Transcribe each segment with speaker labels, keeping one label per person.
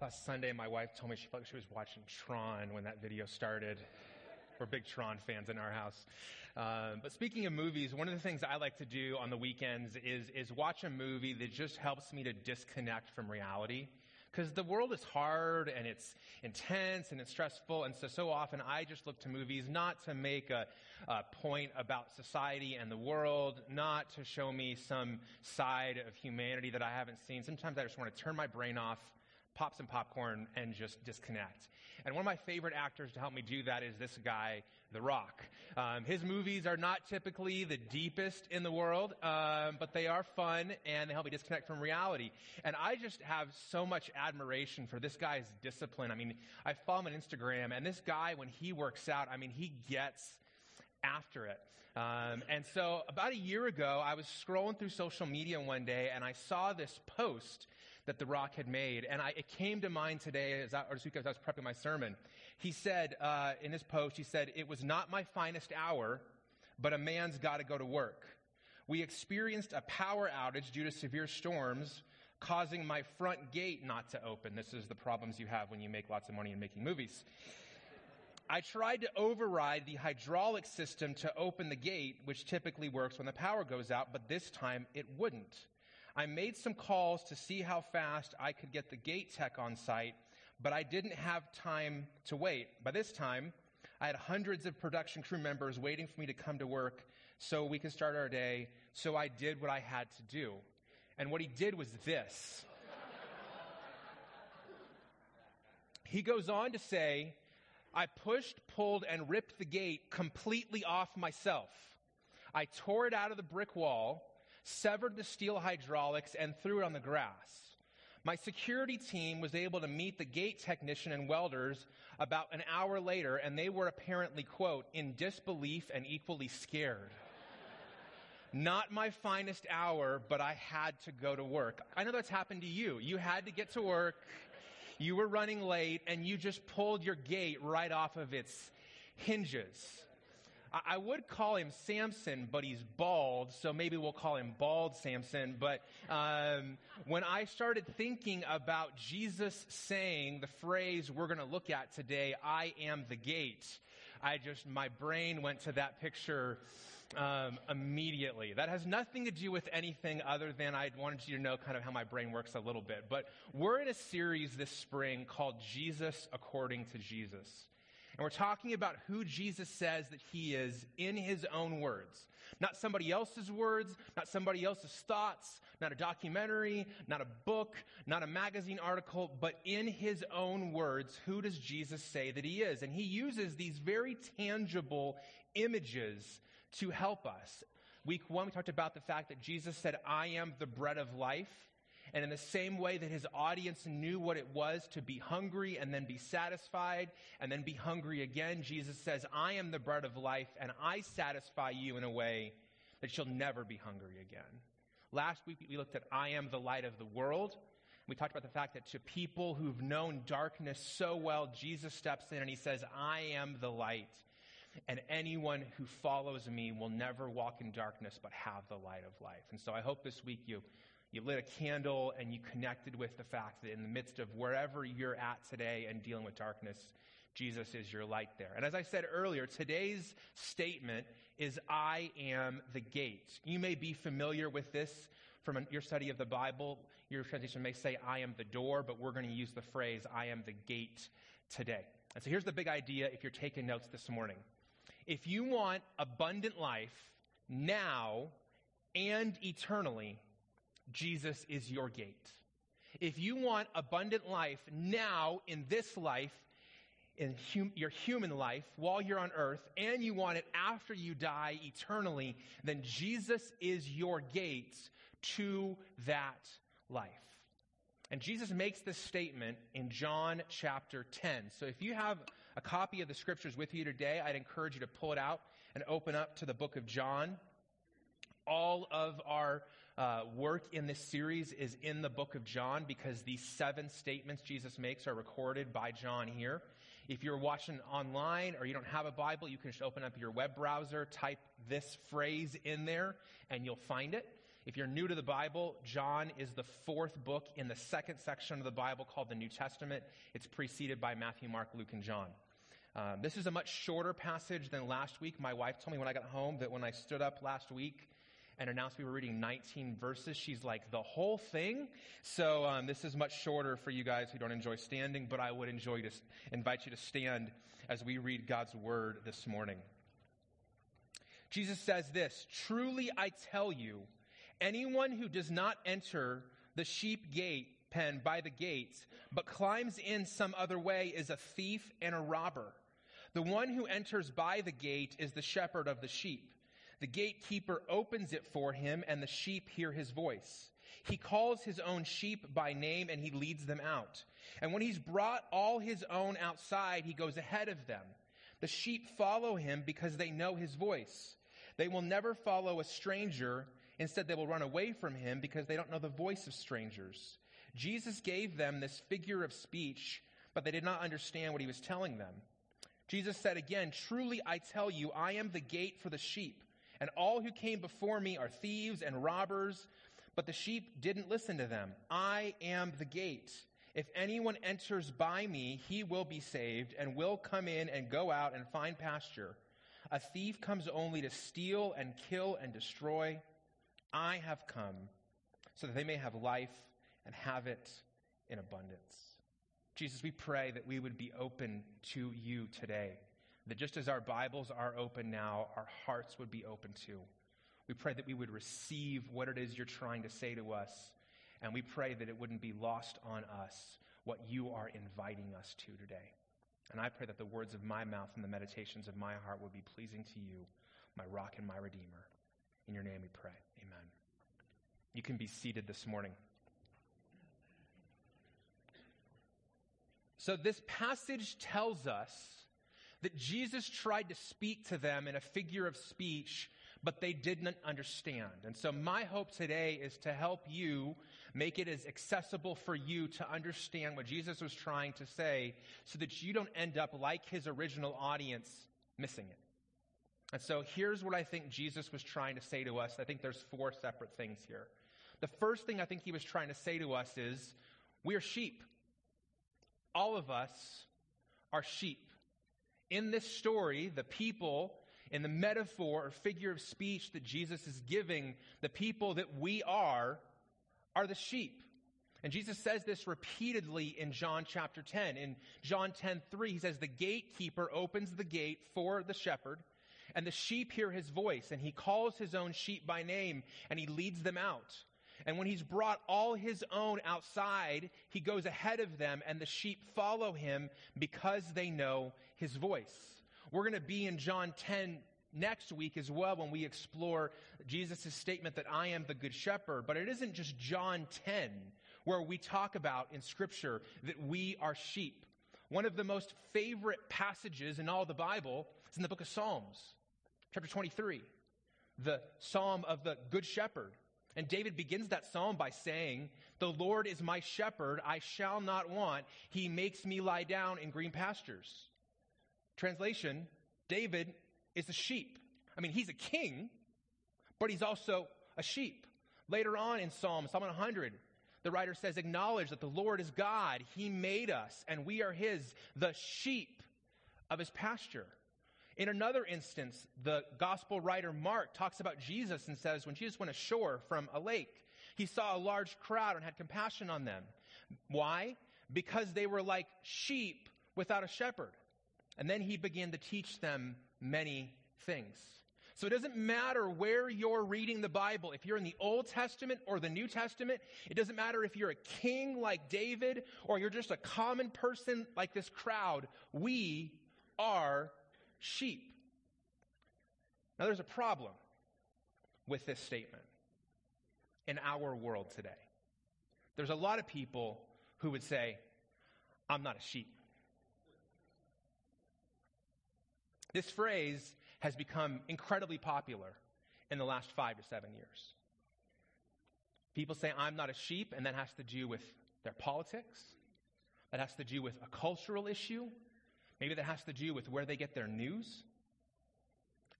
Speaker 1: Last Sunday, my wife told me she felt like she was watching Tron when that video started. We're big Tron fans in our house. Um, but speaking of movies, one of the things I like to do on the weekends is, is watch a movie that just helps me to disconnect from reality. Because the world is hard and it's intense and it's stressful. And so, so often I just look to movies not to make a, a point about society and the world, not to show me some side of humanity that I haven't seen. Sometimes I just want to turn my brain off pop some popcorn and just disconnect. And one of my favorite actors to help me do that is this guy, The Rock. Um, his movies are not typically the deepest in the world, um, but they are fun and they help me disconnect from reality. And I just have so much admiration for this guy's discipline. I mean, I follow him on Instagram, and this guy, when he works out, I mean, he gets after it. Um, and so about a year ago, I was scrolling through social media one day and I saw this post that The Rock had made. And I, it came to mind today, as I, as I was prepping my sermon. He said uh, in his post, he said, It was not my finest hour, but a man's got to go to work. We experienced a power outage due to severe storms, causing my front gate not to open. This is the problems you have when you make lots of money in making movies. I tried to override the hydraulic system to open the gate, which typically works when the power goes out, but this time it wouldn't. I made some calls to see how fast I could get the gate tech on site, but I didn't have time to wait. By this time, I had hundreds of production crew members waiting for me to come to work so we could start our day. So I did what I had to do. And what he did was this. he goes on to say, I pushed, pulled, and ripped the gate completely off myself. I tore it out of the brick wall severed the steel hydraulics, and threw it on the grass. My security team was able to meet the gate technician and welders about an hour later, and they were apparently, quote, in disbelief and equally scared. Not my finest hour, but I had to go to work. I know that's happened to you. You had to get to work, you were running late, and you just pulled your gate right off of its hinges. I would call him Samson, but he's bald, so maybe we'll call him Bald Samson. But um, when I started thinking about Jesus saying the phrase we're going to look at today, I am the gate, I just, my brain went to that picture um, immediately. That has nothing to do with anything other than I wanted you to know kind of how my brain works a little bit. But we're in a series this spring called Jesus According to Jesus. And we're talking about who Jesus says that he is in his own words. Not somebody else's words, not somebody else's thoughts, not a documentary, not a book, not a magazine article, but in his own words, who does Jesus say that he is? And he uses these very tangible images to help us. Week one, we talked about the fact that Jesus said, I am the bread of life. And in the same way that his audience knew what it was to be hungry and then be satisfied and then be hungry again, Jesus says, I am the bread of life and I satisfy you in a way that you'll never be hungry again. Last week we looked at I am the light of the world. We talked about the fact that to people who've known darkness so well, Jesus steps in and he says, I am the light. And anyone who follows me will never walk in darkness but have the light of life. And so I hope this week you you lit a candle and you connected with the fact that in the midst of wherever you're at today and dealing with darkness, Jesus is your light there. And as I said earlier, today's statement is I am the gate. You may be familiar with this from your study of the Bible. Your translation may say I am the door, but we're going to use the phrase I am the gate today. And so here's the big idea if you're taking notes this morning. If you want abundant life now and eternally, Jesus is your gate. If you want abundant life now in this life, in hum- your human life while you're on earth, and you want it after you die eternally, then Jesus is your gate to that life. And Jesus makes this statement in John chapter 10. So if you have a copy of the scriptures with you today, I'd encourage you to pull it out and open up to the book of John. All of our uh, work in this series is in the book of John because these seven statements Jesus makes are recorded by John here. If you're watching online or you don't have a Bible, you can just open up your web browser, type this phrase in there, and you'll find it. If you're new to the Bible, John is the fourth book in the second section of the Bible called the New Testament. It's preceded by Matthew, Mark, Luke, and John. Um, this is a much shorter passage than last week. My wife told me when I got home that when I stood up last week and announced we were reading 19 verses, she's like, the whole thing? So um, this is much shorter for you guys who don't enjoy standing, but I would enjoy to invite you to stand as we read God's word this morning. Jesus says this Truly I tell you, Anyone who does not enter the sheep gate pen by the gates, but climbs in some other way is a thief and a robber. The one who enters by the gate is the shepherd of the sheep. The gatekeeper opens it for him, and the sheep hear his voice. He calls his own sheep by name, and he leads them out. And when he's brought all his own outside, he goes ahead of them. The sheep follow him because they know his voice. They will never follow a stranger Instead, they will run away from him because they don't know the voice of strangers. Jesus gave them this figure of speech, but they did not understand what he was telling them. Jesus said again, Truly I tell you, I am the gate for the sheep, and all who came before me are thieves and robbers, but the sheep didn't listen to them. I am the gate. If anyone enters by me, he will be saved and will come in and go out and find pasture. A thief comes only to steal and kill and destroy. I have come so that they may have life and have it in abundance. Jesus, we pray that we would be open to you today. That just as our Bibles are open now, our hearts would be open too. We pray that we would receive what it is you're trying to say to us. And we pray that it wouldn't be lost on us what you are inviting us to today. And I pray that the words of my mouth and the meditations of my heart would be pleasing to you, my rock and my redeemer. In your name we pray. Amen. You can be seated this morning. So, this passage tells us that Jesus tried to speak to them in a figure of speech, but they didn't understand. And so, my hope today is to help you make it as accessible for you to understand what Jesus was trying to say so that you don't end up like his original audience missing it. And so here's what I think Jesus was trying to say to us. I think there's four separate things here. The first thing I think he was trying to say to us is we're sheep. All of us are sheep. In this story, the people, in the metaphor or figure of speech that Jesus is giving, the people that we are, are the sheep. And Jesus says this repeatedly in John chapter 10. In John 10 3, he says, The gatekeeper opens the gate for the shepherd and the sheep hear his voice, and he calls his own sheep by name, and he leads them out. And when he's brought all his own outside, he goes ahead of them, and the sheep follow him because they know his voice. We're going to be in John 10 next week as well when we explore Jesus' statement that I am the good shepherd. But it isn't just John 10 where we talk about in Scripture that we are sheep. One of the most favorite passages in all the Bible is in the book of Psalms chapter 23, the psalm of the Good Shepherd. And David begins that psalm by saying, The Lord is my shepherd, I shall not want. He makes me lie down in green pastures. Translation David is a sheep. I mean, he's a king, but he's also a sheep. Later on in Psalm, Psalm 100, the writer says, Acknowledge that the Lord is God. He made us, and we are his, the sheep of his pasture. In another instance, the gospel writer Mark talks about Jesus and says, when Jesus went ashore from a lake, he saw a large crowd and had compassion on them. Why? Because they were like sheep without a shepherd. And then he began to teach them many things. So it doesn't matter where you're reading the Bible, if you're in the Old Testament or the New Testament, it doesn't matter if you're a king like David or you're just a common person like this crowd. We are sheep. Now, there's a problem with this statement in our world today. There's a lot of people who would say, I'm not a sheep. This phrase has become incredibly popular in the last five to seven years. People say, I'm not a sheep, and that has to do with their politics, that has to do with a cultural issue, Maybe that has to do with where they get their news.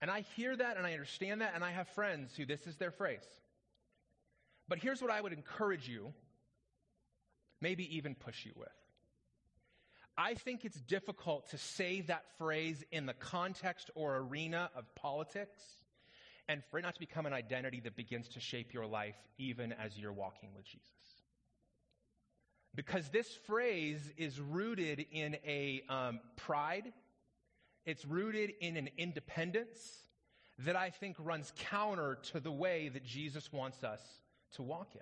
Speaker 1: And I hear that and I understand that, and I have friends who this is their phrase But here's what I would encourage you, maybe even push you with. I think it's difficult to say that phrase in the context or arena of politics and for it not to become an identity that begins to shape your life even as you're walking with Jesus. Because this phrase is rooted in a um, pride, it's rooted in an independence that I think runs counter to the way that Jesus wants us to walk in.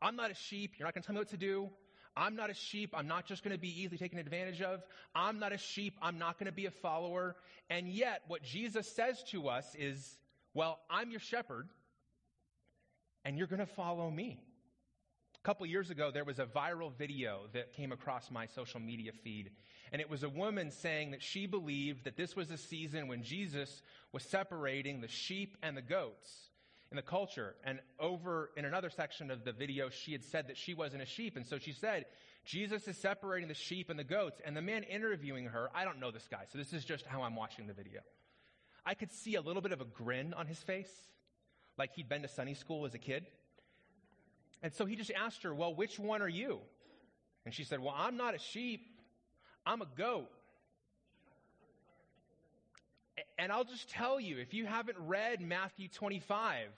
Speaker 1: I'm not a sheep. You're not going to tell me what to do. I'm not a sheep. I'm not just going to be easily taken advantage of. I'm not a sheep. I'm not going to be a follower. And yet, what Jesus says to us is, well, I'm your shepherd, and you're going to follow me. Couple years ago, there was a viral video that came across my social media feed, and it was a woman saying that she believed that this was a season when Jesus was separating the sheep and the goats in the culture. And over in another section of the video, she had said that she wasn't a sheep. And so she said, Jesus is separating the sheep and the goats. And the man interviewing her, I don't know this guy, so this is just how I'm watching the video. I could see a little bit of a grin on his face, like he'd been to Sunday school as a kid. And so he just asked her, Well, which one are you? And she said, Well, I'm not a sheep, I'm a goat. And I'll just tell you, if you haven't read Matthew 25,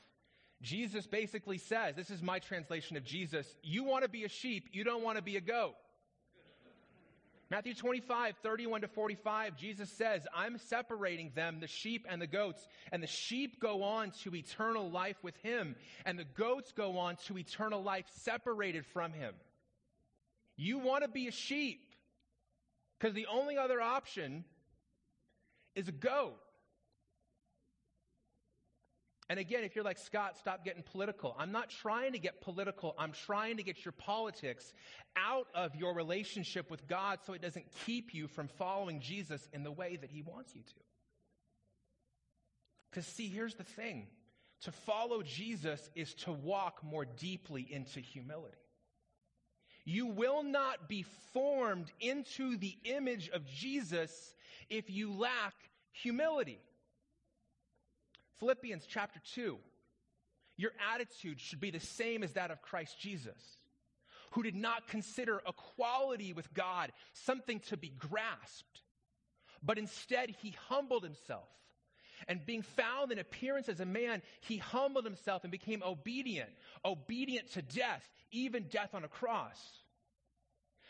Speaker 1: Jesus basically says, this is my translation of Jesus, you want to be a sheep, you don't want to be a goat. Matthew 25, 31 to 45, Jesus says, I'm separating them, the sheep and the goats, and the sheep go on to eternal life with him, and the goats go on to eternal life separated from him. You want to be a sheep, because the only other option is a goat. And again, if you're like, Scott, stop getting political. I'm not trying to get political. I'm trying to get your politics out of your relationship with God so it doesn't keep you from following Jesus in the way that he wants you to. Because, see, here's the thing to follow Jesus is to walk more deeply into humility. You will not be formed into the image of Jesus if you lack humility. Philippians chapter 2. Your attitude should be the same as that of Christ Jesus, who did not consider equality with God something to be grasped, but instead he humbled himself. And being found in appearance as a man, he humbled himself and became obedient, obedient to death, even death on a cross.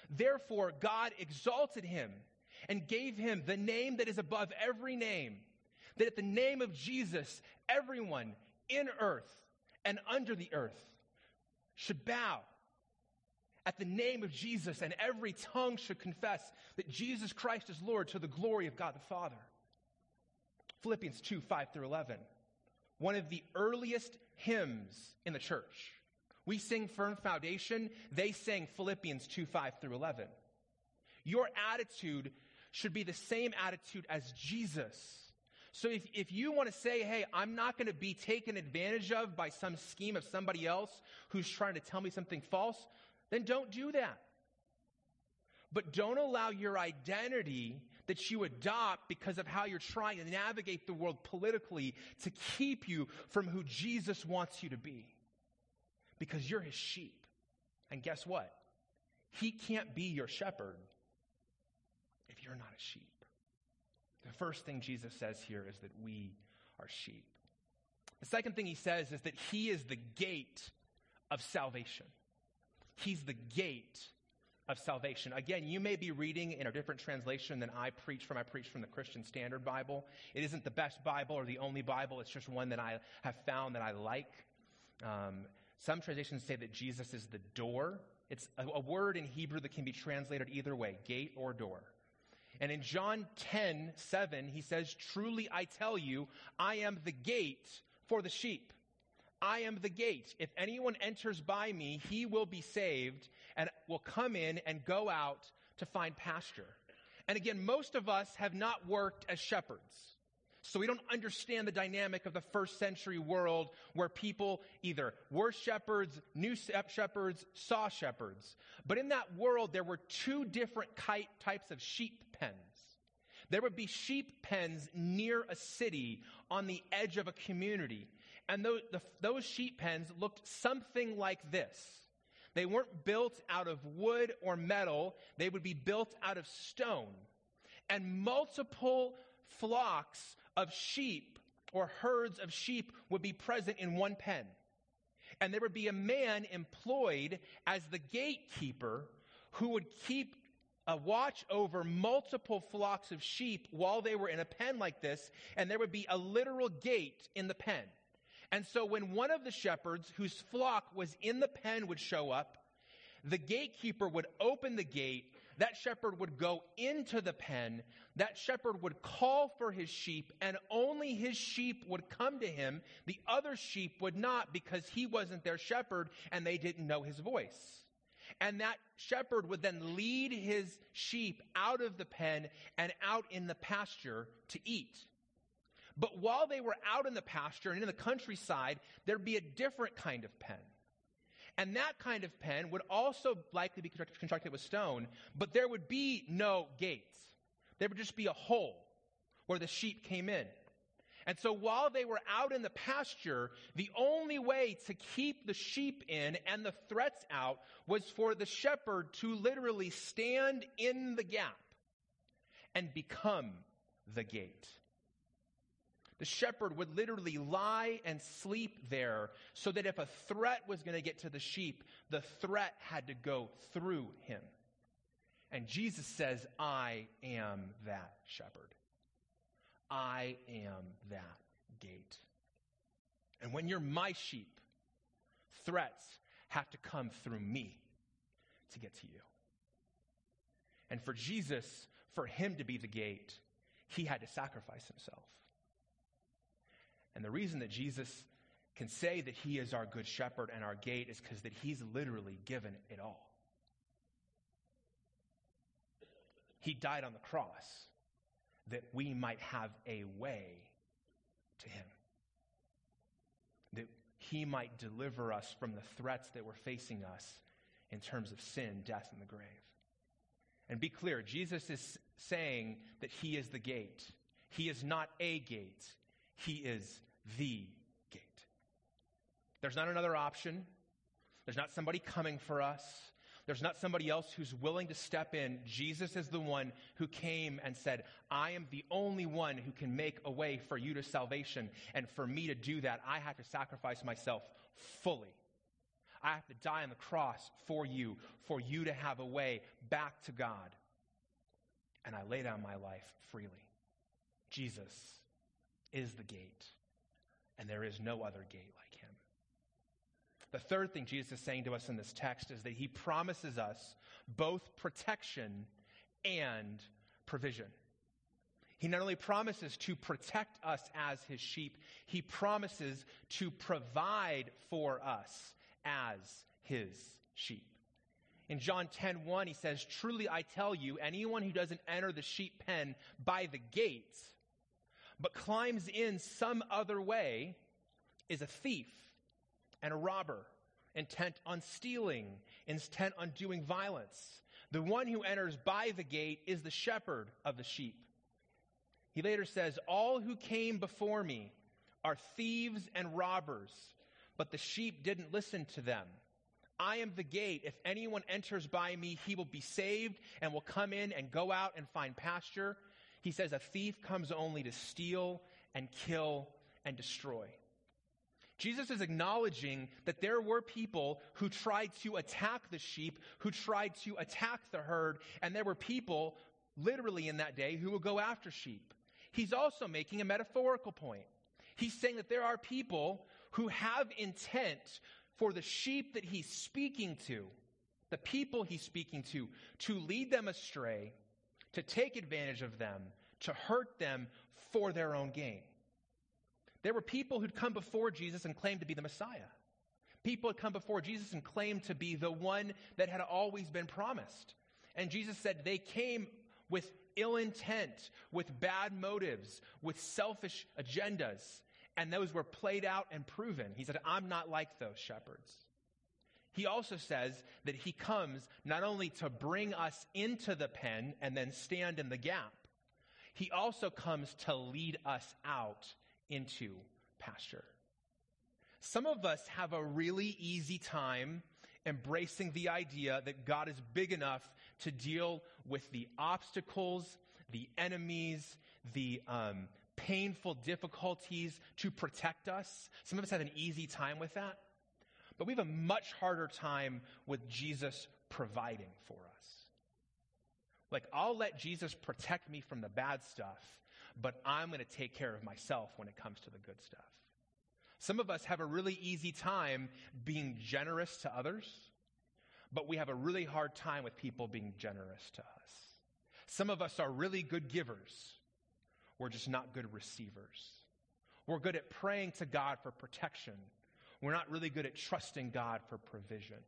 Speaker 1: Therefore, God exalted him and gave him the name that is above every name, that at the name of Jesus, everyone in earth and under the earth should bow at the name of Jesus, and every tongue should confess that Jesus Christ is Lord to the glory of God the Father. Philippians 2 5 through 11. One of the earliest hymns in the church. We sing Firm Foundation, they sang Philippians 2 5 through 11. Your attitude should be the same attitude as Jesus. So if, if you want to say, hey, I'm not going to be taken advantage of by some scheme of somebody else who's trying to tell me something false, then don't do that. But don't allow your identity that you adopt because of how you're trying to navigate the world politically to keep you from who Jesus wants you to be. Because you're his sheep. And guess what? He can't be your shepherd if you're not a sheep. The first thing Jesus says here is that we are sheep. The second thing he says is that he is the gate of salvation. He's the gate of salvation. Again, you may be reading in a different translation than I preach from. I preach from the Christian Standard Bible. It isn't the best Bible or the only Bible, it's just one that I have found that I like. Um, some translations say that Jesus is the door. It's a, a word in Hebrew that can be translated either way, gate or door. And in John 10, 7, he says, Truly I tell you, I am the gate for the sheep. I am the gate. If anyone enters by me, he will be saved and will come in and go out to find pasture. And again, most of us have not worked as shepherds. So we don't understand the dynamic of the first century world where people either were shepherds, knew shepherds, saw shepherds. But in that world, there were two different types of sheep pens. There would be sheep pens near a city on the edge of a community. And those, sheep pens looked something like this. They weren't built out of wood or metal, they would be built out of stone. And multiple flocks of sheep or herds of sheep would be present in one pen. And there would be a man employed as the gatekeeper who would keep a watch over multiple flocks of sheep while they were in a pen like this, and there would be a literal gate in the pen. And so when one of the shepherds whose flock was in the pen would show up, the gatekeeper would open the gate, that shepherd would go into the pen, that shepherd would call for his sheep, and only his sheep would come to him. The other sheep would not because he wasn't their shepherd and they didn't know his voice. And that shepherd would then lead his sheep out of the pen and out in the pasture to eat. But while they were out in the pasture and in the countryside, there'd be a different kind of pen. And that kind of pen would also likely be constructed with stone, but there would be no gates. There would just be a hole where the sheep came in. And so while they were out in the pasture, the only way to keep the sheep in and the threats out was for the shepherd to literally stand in the gap and become the gate. The shepherd would literally lie and sleep there so that if a threat was going to get to the sheep, the threat had to go through him. And Jesus says, I am that shepherd. I am that gate. And when you're my sheep, threats have to come through me to get to you. And for Jesus, for him to be the gate, he had to sacrifice himself. And the reason that Jesus can say that he is our good shepherd and our gate is because that he's literally given it all. He died on the cross that we might have a way to him. That he might deliver us from the threats that were facing us in terms of sin, death, and the grave. And be clear, Jesus is saying that he is the gate. He is not a gate, he is the gate. There's not another option. There's not somebody coming for us. There's not somebody else who's willing to step in. Jesus is the one who came and said, I am the only one who can make a way for you to salvation. And for me to do that, I have to sacrifice myself fully. I have to die on the cross for you, for you to have a way back to God. And I lay down my life freely. Jesus is the gate, and there is no other gate like him. the third thing Jesus is saying to us in this text is that he promises us both protection and provision. He not only promises to protect us as his sheep, he promises to provide for us as his sheep. In John 10 1, he says, Truly I tell you, anyone who doesn't enter the sheep pen by the gate, but climbs in some other way, is a thief and a robber, intent on stealing, intent on doing violence. The one who enters by the gate is the shepherd of the sheep. He later says, All who came before me are thieves and robbers, but the sheep didn't listen to them. I am the gate. If anyone enters by me, he will be saved and will come in and go out and find pasture. He says, A thief comes only to steal and kill and destroy. Jesus is acknowledging that there were people who tried to attack the sheep, who tried to attack the herd, and there were people literally in that day who would go after sheep. He's also making a metaphorical point. He's saying that there are people who have intent for the sheep that he's speaking to, the people he's speaking to, to lead them astray, to take advantage of them, to hurt them for their own gain. There were people who'd come before Jesus and claimed to be the Messiah. People had come before Jesus and claimed to be the one that had always been promised. And Jesus said they came with ill intent, with bad motives, with selfish agendas. And those were played out and proven. He said, I'm not like those shepherds. He also says that he comes not only to bring us into the pen and then stand in the gap, he also comes to lead us out into pasture. Some of us have a really easy time embracing the idea that God is big enough to deal with the obstacles, the enemies, the um, painful difficulties to protect us. Some of us have an easy time with that. But we have a much harder time with Jesus providing for us. Like, I'll let Jesus protect me from the bad stuff, but I'm going to take care of myself when it comes to the good stuff. Some of us have a really easy time being generous to others, but we have a really hard time with people being generous to us. Some of us are really good givers, we're just not good receivers. We're good at praying to God for protection. We're not really good at trusting God for provision.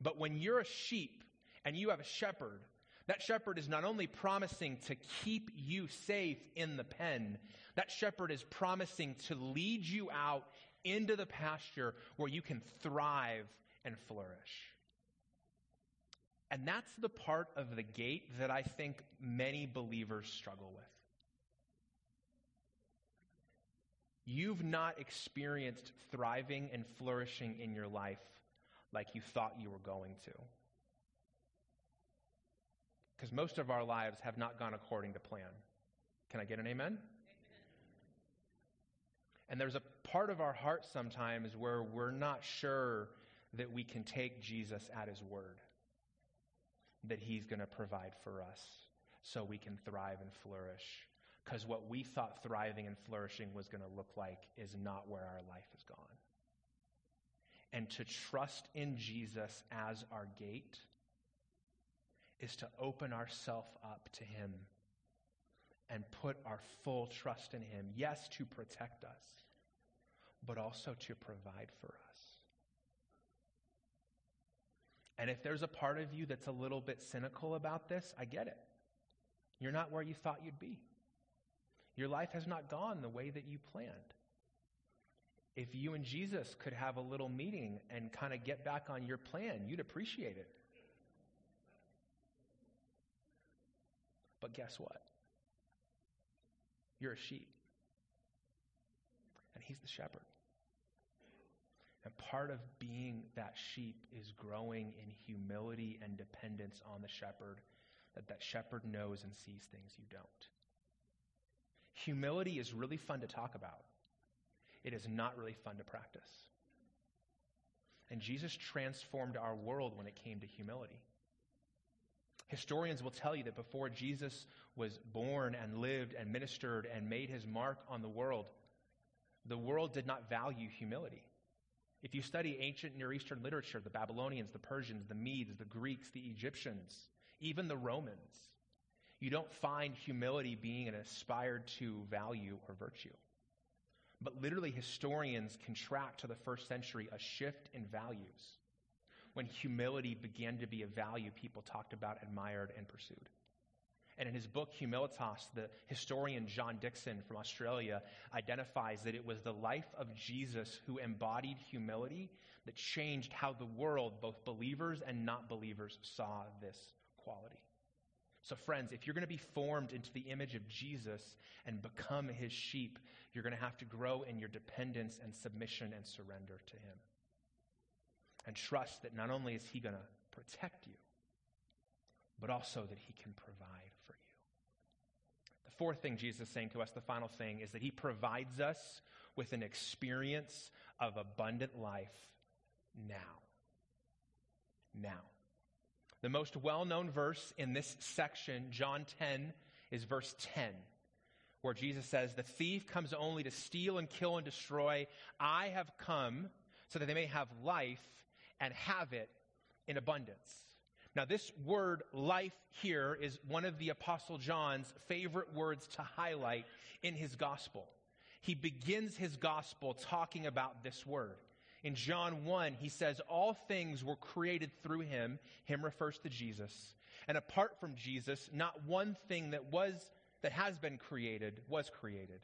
Speaker 1: But when you're a sheep and you have a shepherd, that shepherd is not only promising to keep you safe in the pen, that shepherd is promising to lead you out into the pasture where you can thrive and flourish. And that's the part of the gate that I think many believers struggle with. You've not experienced thriving and flourishing in your life like you thought you were going to. Because most of our lives have not gone according to plan. Can I get an amen? And there's a part of our heart sometimes where we're not sure that we can take Jesus at his word, that he's going to provide for us so we can thrive and flourish because what we thought thriving and flourishing was going to look like is not where our life has gone. And to trust in Jesus as our gate is to open ourselves up to Him and put our full trust in Him. Yes, to protect us, but also to provide for us. And if there's a part of you that's a little bit cynical about this, I get it. You're not where you thought you'd be. Your life has not gone the way that you planned. If you and Jesus could have a little meeting and kind of get back on your plan, you'd appreciate it. But guess what? You're a sheep. And he's the shepherd. And part of being that sheep is growing in humility and dependence on the shepherd, that that shepherd knows and sees things you don't. Humility is really fun to talk about, it is not really fun to practice. And Jesus transformed our world when it came to humility. Historians will tell you that before Jesus was born and lived and ministered and made his mark on the world, the world did not value humility. If you study ancient Near Eastern literature, the Babylonians, the Persians, the Medes, the Greeks, the Egyptians, even the Romans, you don't find humility being an aspired to value or virtue. But literally, historians can track to the first century a shift in values when humility began to be a value people talked about, admired, and pursued. And in his book, Humilitas, the historian John Dickson from Australia identifies that it was the life of Jesus who embodied humility that changed how the world, both believers and not believers, saw this quality. So, friends, if you're going to be formed into the image of Jesus and become his sheep, you're going to have to grow in your dependence and submission and surrender to him. And trust that not only is he going to protect you, but also that he can provide for you. The fourth thing Jesus is saying to us, the final thing, is that he provides us with an experience of abundant life now. Now. The most well known verse in this section, John 10, is verse 10, where Jesus says, The thief comes only to steal and kill and destroy. I have come so that they may have life and have it in abundance. Now, this word life here is one of the Apostle John's favorite words to highlight in his gospel. He begins his gospel talking about this word. In John 1, he says, All things were created through him. Him refers to Jesus. And apart from Jesus, not one thing that was that has been created was created.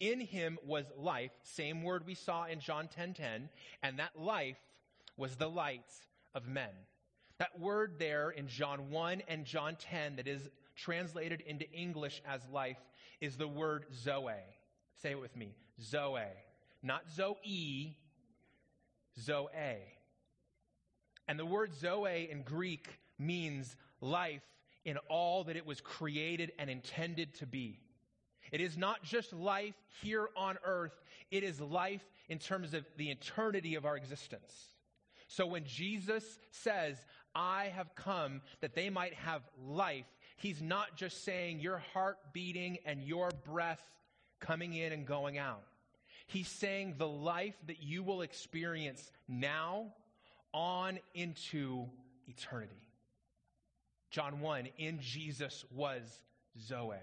Speaker 1: In him was life, same word we saw in John 10:10, 10, 10, and that life was the light of men. That word there in John 1 and John 10 that is translated into English as life is the word Zoe. Say it with me. Zoe. Not Zoe, Zoe. And the word Zoe in Greek means life in all that it was created and intended to be. It is not just life here on earth, it is life in terms of the eternity of our existence. So when Jesus says, I have come that they might have life, he's not just saying your heart beating and your breath coming in and going out. He's saying the life that you will experience now on into eternity. John 1, in Jesus was Zoe,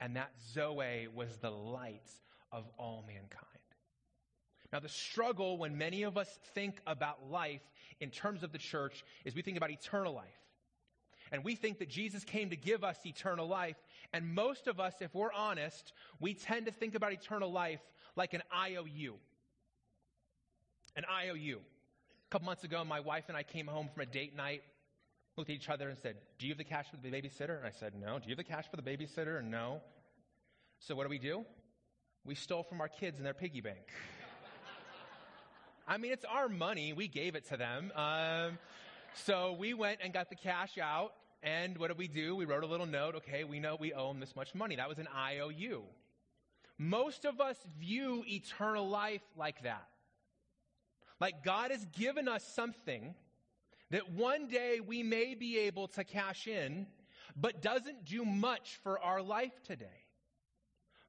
Speaker 1: and that Zoe was the light of all mankind. Now, the struggle when many of us think about life in terms of the church is we think about eternal life. And we think that Jesus came to give us eternal life. And most of us, if we're honest, we tend to think about eternal life like an IOU. An IOU. A couple months ago, my wife and I came home from a date night, looked at each other and said, Do you have the cash for the babysitter? And I said, No. Do you have the cash for the babysitter? And no. So what do we do? We stole from our kids in their piggy bank. I mean, it's our money. We gave it to them. Um, so we went and got the cash out. And what did we do? We wrote a little note. Okay, we know we owe them this much money. That was an IOU. Most of us view eternal life like that. Like God has given us something that one day we may be able to cash in, but doesn't do much for our life today.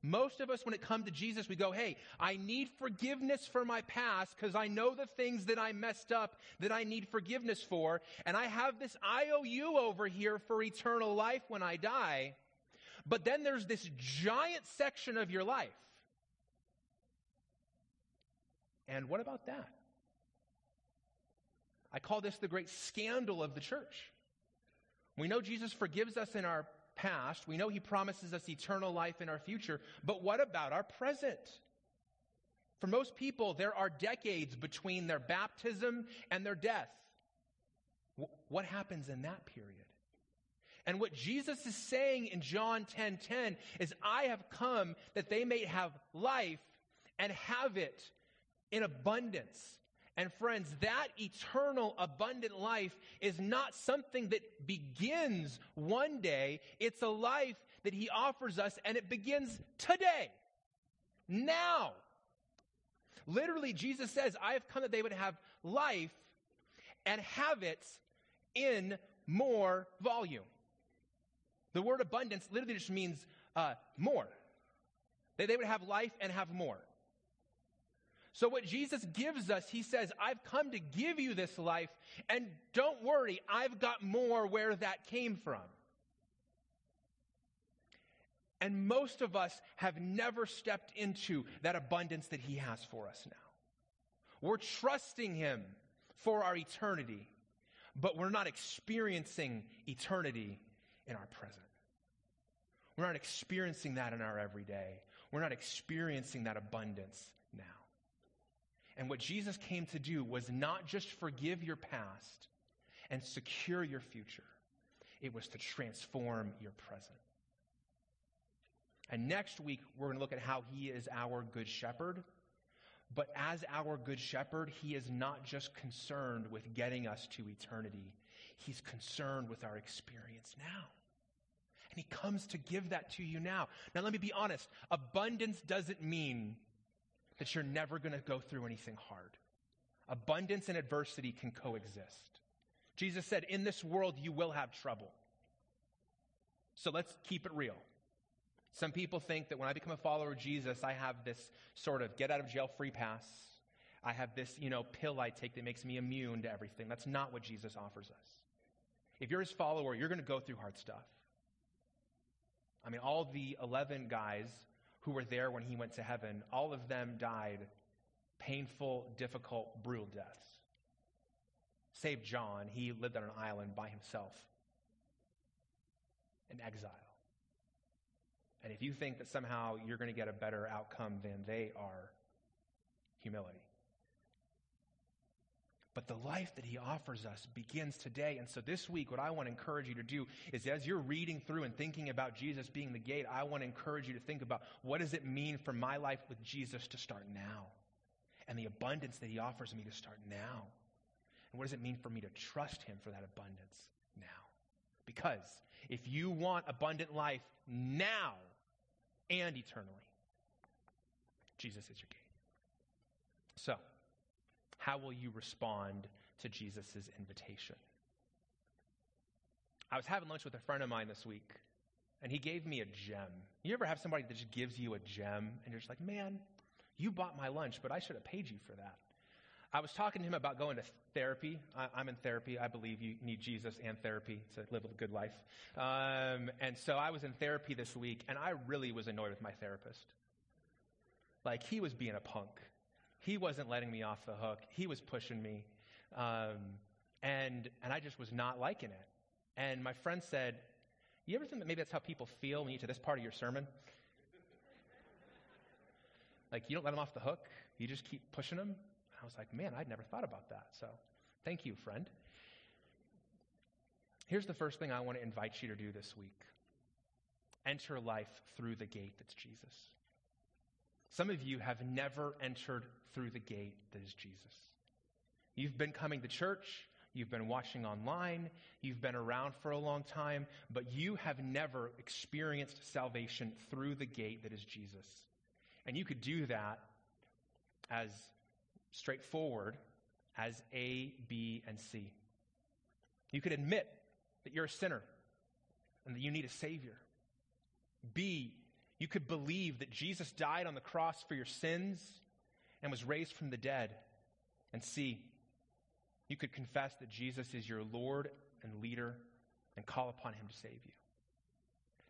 Speaker 1: Most of us, when it comes to Jesus, we go, Hey, I need forgiveness for my past because I know the things that I messed up that I need forgiveness for. And I have this IOU over here for eternal life when I die. But then there's this giant section of your life. And what about that? I call this the great scandal of the church. We know Jesus forgives us in our past. We know he promises us eternal life in our future. But what about our present? For most people, there are decades between their baptism and their death. What happens in that period? And what Jesus is saying in John 10:10 10, 10, is I have come that they may have life and have it in abundance. And friends, that eternal, abundant life is not something that begins one day. It's a life that He offers us, and it begins today, now. Literally, Jesus says, I have come that they would have life and have it in more volume. The word abundance literally just means uh, more. They, they would have life and have more. So, what Jesus gives us, he says, I've come to give you this life, and don't worry, I've got more where that came from. And most of us have never stepped into that abundance that he has for us now. We're trusting him for our eternity, but we're not experiencing eternity in our present. We're not experiencing that in our everyday. We're not experiencing that abundance now. And what Jesus came to do was not just forgive your past and secure your future, it was to transform your present. And next week, we're going to look at how he is our good shepherd. But as our good shepherd, he is not just concerned with getting us to eternity, he's concerned with our experience now. And he comes to give that to you now. Now, let me be honest abundance doesn't mean that you're never going to go through anything hard. Abundance and adversity can coexist. Jesus said, In this world, you will have trouble. So let's keep it real. Some people think that when I become a follower of Jesus, I have this sort of get out of jail free pass. I have this, you know, pill I take that makes me immune to everything. That's not what Jesus offers us. If you're his follower, you're going to go through hard stuff. I mean, all the 11 guys who were there when he went to heaven, all of them died painful, difficult, brutal deaths. Save John, he lived on an island by himself in exile. And if you think that somehow you're going to get a better outcome than they are, humility. But the life that he offers us begins today. And so this week, what I want to encourage you to do is as you're reading through and thinking about Jesus being the gate, I want to encourage you to think about what does it mean for my life with Jesus to start now? and the abundance that He offers me to start now. And what does it mean for me to trust Him for that abundance now? Because if you want abundant life now and eternally, Jesus is your gate. So, how will you respond to Jesus' invitation? I was having lunch with a friend of mine this week, and he gave me a gem. You ever have somebody that just gives you a gem, and you're just like, man, you bought my lunch, but I should have paid you for that. I was talking to him about going to therapy. I, am in therapy. I believe you need Jesus and therapy to live a good life. Um, and so I was in therapy this week, and I really was annoyed with my therapist. Like, he was being a punk. He wasn't letting me off the hook. He was pushing me. Um, and, and I just was not liking it. And my friend said, You ever think that maybe that's how people feel when you get to this part of your sermon? like, you don't let them off the hook, you just keep pushing them. I was like, Man, I'd never thought about that. So thank you, friend. Here's the first thing I want to invite you to do this week enter life through the gate that's Jesus. Some of you have never entered through the gate that is Jesus. You've been coming to church, you've been watching online, you've been around for a long time, but you have never experienced salvation through the gate that is Jesus. And you could do that as straightforward as A, B, and C. You could admit that you're a sinner and that you need a Savior. B, you could believe that Jesus died on the cross for your sins and was raised from the dead. And C, you could confess that Jesus is your Lord and leader and call upon him to save you.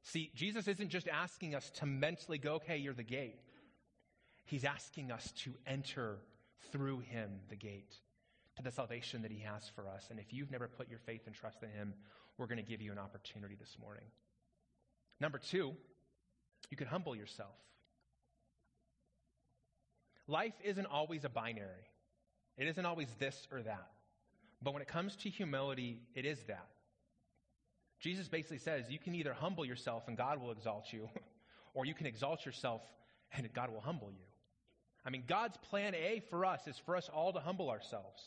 Speaker 1: See, Jesus isn't just asking us to mentally go, okay, you're the gate. He's asking us to enter through him the gate to the salvation that he has for us. And if you've never put your faith and trust in him, we're going to give you an opportunity this morning. Number two, you can humble yourself. Life isn't always a binary, it isn't always this or that. But when it comes to humility, it is that. Jesus basically says you can either humble yourself and God will exalt you, or you can exalt yourself and God will humble you. I mean, God's plan A for us is for us all to humble ourselves.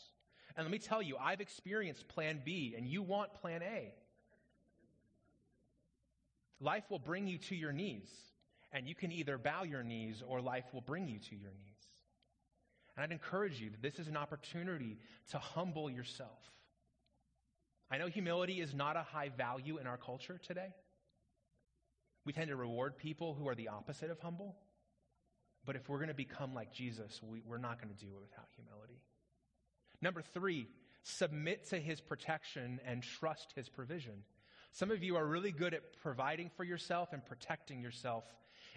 Speaker 1: And let me tell you, I've experienced plan B, and you want plan A. Life will bring you to your knees. And you can either bow your knees or life will bring you to your knees. And I'd encourage you that this is an opportunity to humble yourself. I know humility is not a high value in our culture today. We tend to reward people who are the opposite of humble. But if we're going to become like Jesus, we, are not going to do it without humility. Number three, submit to his protection and trust his provision. Some of you are really good at providing for yourself and protecting yourself.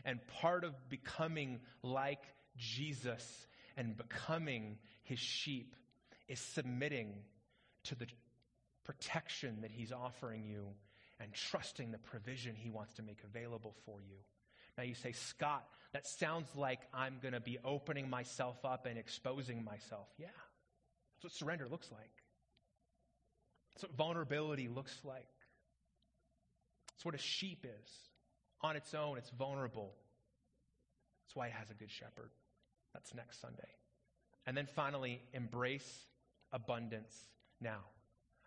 Speaker 1: And part of becoming like Jesus and becoming his sheep is submitting to the protection that he's offering you and trusting the provision he wants to make available for you. Now you say, Scott, that sounds like I'm going to be opening myself up and exposing myself. Yeah, that's what surrender looks like. That's what vulnerability looks like. It's what a sheep is. On its own, it's vulnerable. That's why it has a good shepherd. That's next Sunday. And then finally, embrace abundance now.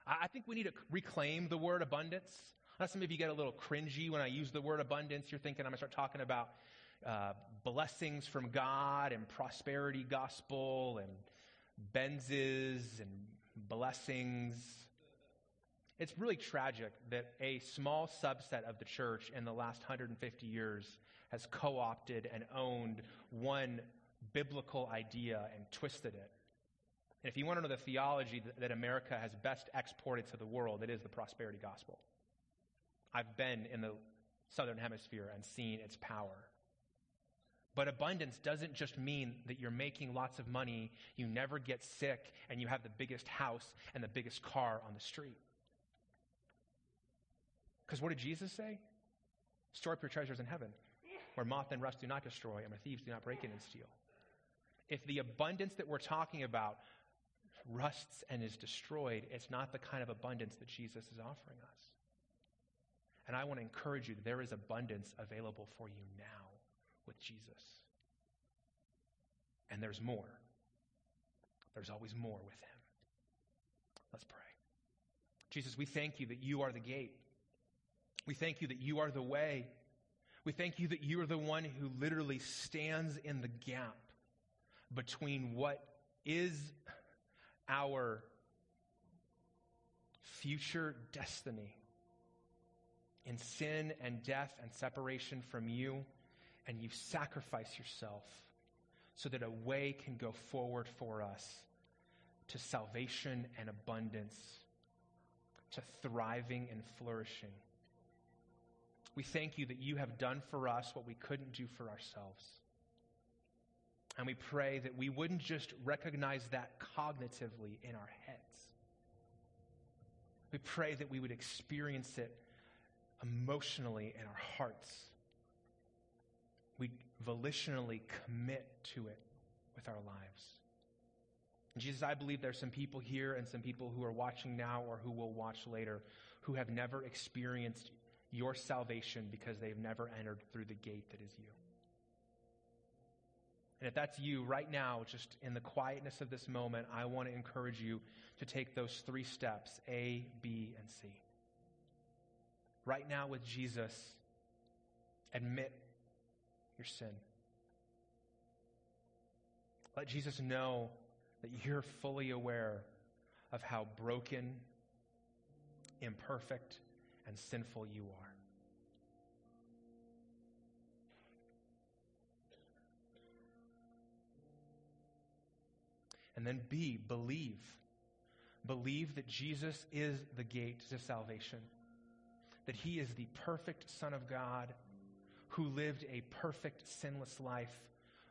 Speaker 1: I think we need to reclaim the word abundance. Now, some of you get a little cringy when I use the word abundance. You're thinking I'm going to start talking about uh, blessings from God and prosperity gospel and Benzes and blessings. It's really tragic that a small subset of the church in the last 150 years has co opted and owned one biblical idea and twisted it. And if you want to know the theology that, that America has best exported to the world, it is the prosperity gospel. I've been in the southern hemisphere and seen its power. But abundance doesn't just mean that you're making lots of money, you never get sick, and you have the biggest house and the biggest car on the street. Because what did Jesus say? Store up your treasures in heaven, where moth and rust do not destroy, and where thieves do not break in and steal. If the abundance that we're talking about rusts and is destroyed, it's not the kind of abundance that Jesus is offering us. And I want to encourage you that there is abundance available for you now with Jesus. And there's more. there's always more with him. Let's pray. Jesus, we thank you that you are the gate. We thank you that you are the way. We thank you that you are the one who literally stands in the gap between what is our future destiny in sin and death and separation from you, and you sacrifice yourself so that a way can go forward for us to salvation and abundance, to thriving and flourishing. We thank you that you have done for us what we couldn't do for ourselves. And we pray that we wouldn't just recognize that cognitively in our heads. We pray that we would experience it emotionally in our hearts. We volitionally commit to it with our lives. Jesus, I believe there are some people here and some people who are watching now or who will watch later who have never experienced your salvation because they've never entered through the gate that is you. And if that's you right now, just in the quietness of this moment, I want to encourage you to take those three steps A, B, and C. Right now with Jesus, admit your sin. Let Jesus know that you're fully aware of how broken, imperfect, and sinful you are. And then B, believe. Believe that Jesus is the gate to salvation, that he is the perfect Son of God who lived a perfect, sinless life,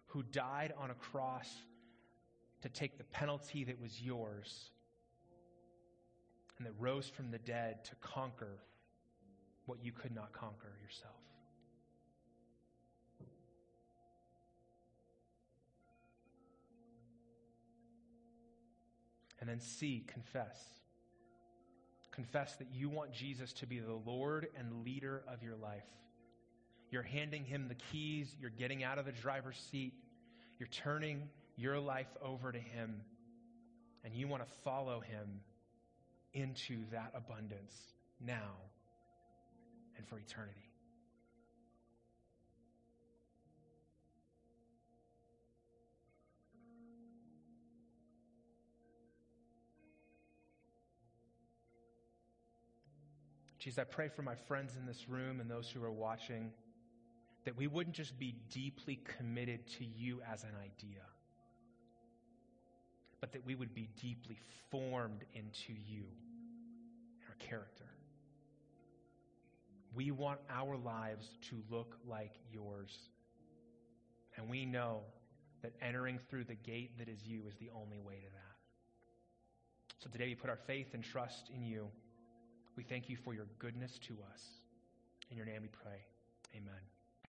Speaker 1: who died on a cross to take the penalty that was yours, and that rose from the dead to conquer what you could not conquer yourself. And then C, confess. Confess that you want Jesus to be the Lord and leader of your life. You're handing him the keys, you're getting out of the driver's seat, you're turning your life over to him, and you want to follow him into that abundance now and for eternity. Jesus, I pray for my friends in this room and those who are watching that we wouldn't just be deeply committed to you as an idea, but that we would be deeply formed into you, our character. We want our lives to look like yours. And we know that entering through the gate that is you is the only way to that. So today we put our faith and trust in you. We thank you for your goodness to us. In your name we pray. Amen.